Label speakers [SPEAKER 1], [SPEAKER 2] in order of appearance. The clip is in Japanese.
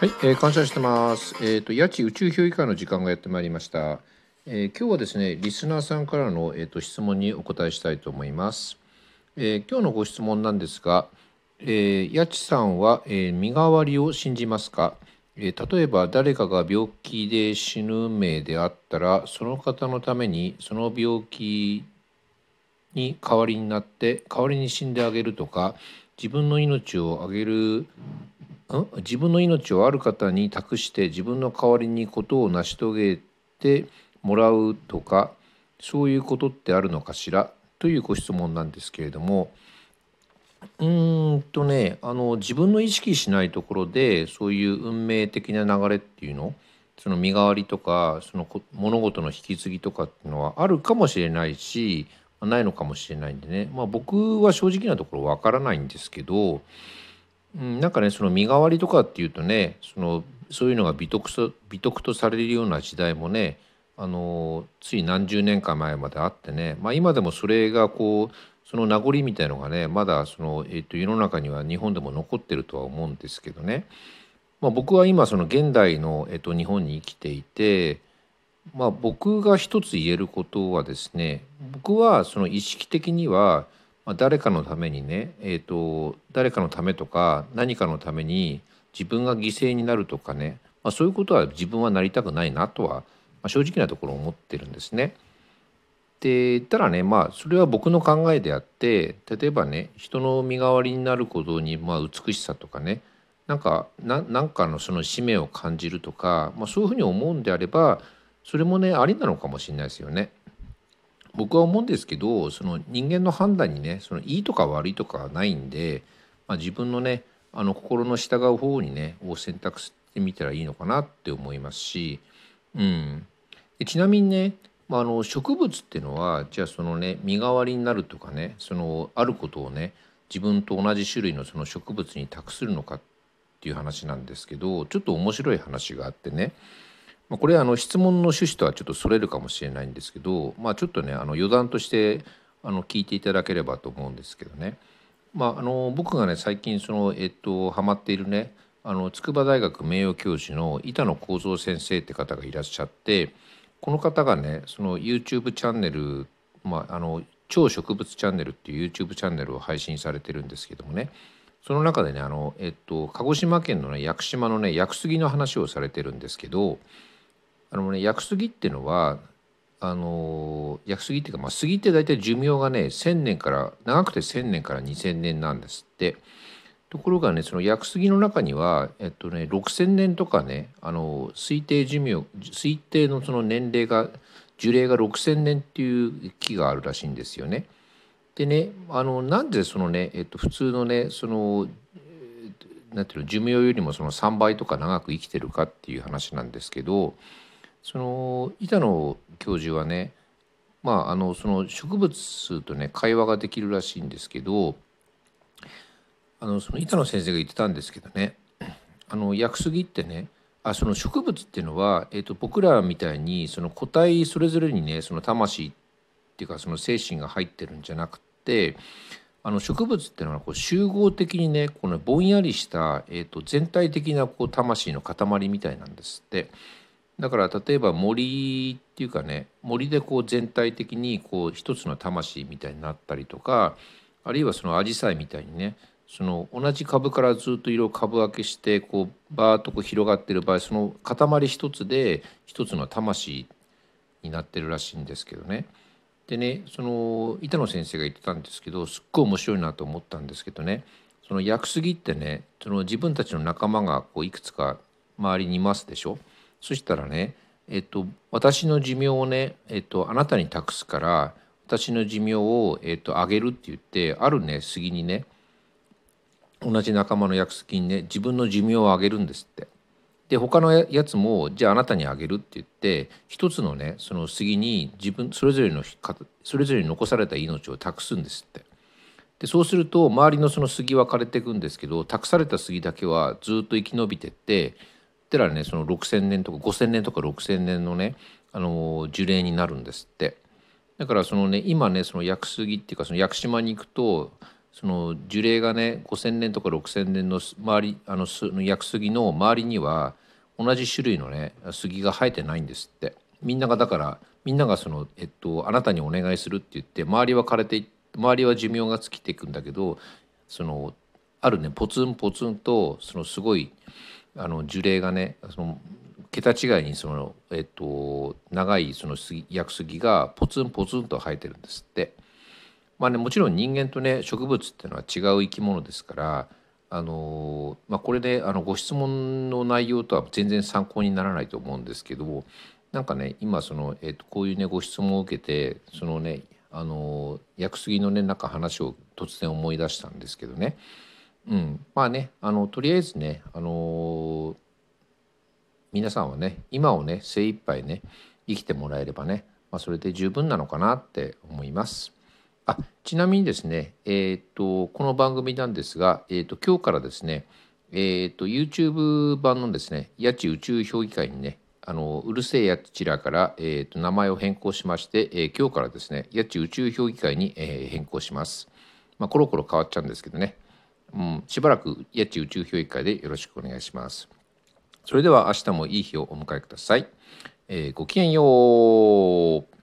[SPEAKER 1] はい、えー、感謝してます。えっ、ー、と、八地宇宙評議会の時間がやってまいりました。えー、今日はですね、リスナーさんからの、えーと、質問にお答えしたいと思います。え今日のご質問なんですが、えー、八地さんは、え身代わりを信じますか、え例えば誰かが病気で死ぬ命であったら、その方のためにその病気に代わりになって代わりに死んであげるとか自分の命をあげる自分の命をある方に託して自分の代わりにことを成し遂げてもらうとかそういうことってあるのかしら？というご質問なんですけれども。うーんとねあの自分の意識しないところでそういう運命的な流れっていうのその身代わりとかその物事の引き継ぎとかっていうのはあるかもしれないしないのかもしれないんでね、まあ、僕は正直なところわからないんですけどうん、なんかねその身代わりとかっていうとねそのそういうのが美徳と美徳とされるような時代もねあのつい何十年か前まであってね、まあ、今でもそれがこうその名残みたいのがねまだその、えー、と世の中には日本でも残ってるとは思うんですけどね、まあ、僕は今その現代の、えー、と日本に生きていて、まあ、僕が一つ言えることはですね僕はその意識的にはまあ、誰かのためにね、えーと、誰かのためとか何かのために自分が犠牲になるとかね、まあ、そういうことは自分はなりたくないなとは、まあ、正直なところ思ってるんですね。で言ったらねまあそれは僕の考えであって例えばね人の身代わりになることに、まあ、美しさとかねなんかなんかのその使命を感じるとか、まあ、そういうふうに思うんであればそれもねありなのかもしれないですよね。僕は思うんですけどその人間の判断にねそのいいとか悪いとかはないんで、まあ、自分のねあの心の従う方にねを選択してみたらいいのかなって思いますし、うん、でちなみにね、まあ、あの植物っていうのはじゃあそのね身代わりになるとかねそのあることをね自分と同じ種類のその植物に託するのかっていう話なんですけどちょっと面白い話があってねまあ、これあの質問の趣旨とはちょっとそれるかもしれないんですけど、まあ、ちょっとねあの余談としてあの聞いていただければと思うんですけどね、まあ、あの僕がね最近その、えっと、ハマっているねあの筑波大学名誉教授の板野幸三先生って方がいらっしゃってこの方がねその YouTube チャンネル、まあ、あの超植物チャンネルっていう YouTube チャンネルを配信されてるんですけどもね。その中でねあの、えっと、鹿児島県のね屋久島のね屋久杉の話をされてるんですけどあのね屋久杉っていうのはあの屋久杉っていうか、まあ、杉って大体寿命がね1,000年から長くて1,000年から2,000年なんですって。ところがねその屋久杉の中には、えっとね、6,000年とかねあの推定寿命推定のその年齢が樹齢が6,000年っていう木があるらしいんですよね。でねあのなんでそのね、えっと、普通のねそのなんていうの寿命よりもその3倍とか長く生きてるかっていう話なんですけどその板野教授はねまああのその植物とね会話ができるらしいんですけどあのその板野先生が言ってたんですけどねあの屋久杉ってねあその植物っていうのは、えーと、僕らみたいにその個体それぞれにねその魂っていうかその精神が入ってるんじゃなくてあの植物っていうのはこう集合的にねこのぼんやりした、えーと全体的なこう魂の塊みたいなんですって。だから例えば森っていうかね森でこう全体的にこう一つの魂みたいになったりとかあるいはそのアジサイみたいにねその同じ株からずっと色を株分けしてこうバーッとこう広がってる場合その塊一つで一つの魂になってるらしいんですけどね。でねその板野先生が言ってたんですけどすっごい面白いなと思ったんですけどねその屋久杉ってねその自分たちの仲間がこういくつか周りにいますでしょ。そしたらね、えっと、私の寿命をね、えっと、あなたに託すから私の寿命を、えっと、あげるって言ってあるね杉にね同じ仲間の約束にね自分の寿命をあげるんですって。で他のやつもじゃああなたにあげるって言って一つのねその杉に自分それぞれのそれぞれに残された命を託すんですって。でそうすると周りのその杉は枯れていくんですけど託された杉だけはずっと生き延びてってったらねその6,000年とか5,000年とか6,000年のねあの樹齢になるんですって。だからそのね今ねその屋久杉っていうかその屋久島に行くとその樹齢がね5,000年とか6,000年の周りあの屋久杉の周りには同じ種類のね杉が生えてないんですって。みんながだからみんながその、えっと、あなたにお願いするって言って周りは枯れて周りは寿命が尽きていくんだけどそのあるねポツンポツンとそのすごいあの樹齢がねその桁違いにその、えっと、長いその杉屋久杉がポツンポツンと生えてるんですって。まあねもちろん人間とね植物っていうのは違う生き物ですからあのまあ、これであのご質問の内容とは全然参考にならないと思うんですけどなんかね今その、えー、とこういうねご質問を受けてそのねあの屋久杉のねなんか話を突然思い出したんですけどね、うん、まあねあのとりあえずねあの皆さんはね今をね精一杯ね生きてもらえればね、まあ、それで十分なのかなって思います。あちなみにですね、えーと、この番組なんですが、えーと、今日からですね、えーと、YouTube 版のですね、八千宇宙評議会にね、あのうるせえやちらから、えー、と名前を変更しまして、えー、今日からですね、八千宇宙評議会に、えー、変更します。まあ、コロコロ変わっちゃうんですけどね、うん、しばらく家地宇宙評議会でよろしくお願いします。それでは明日もいい日をお迎えください。えー、ごきげんよう。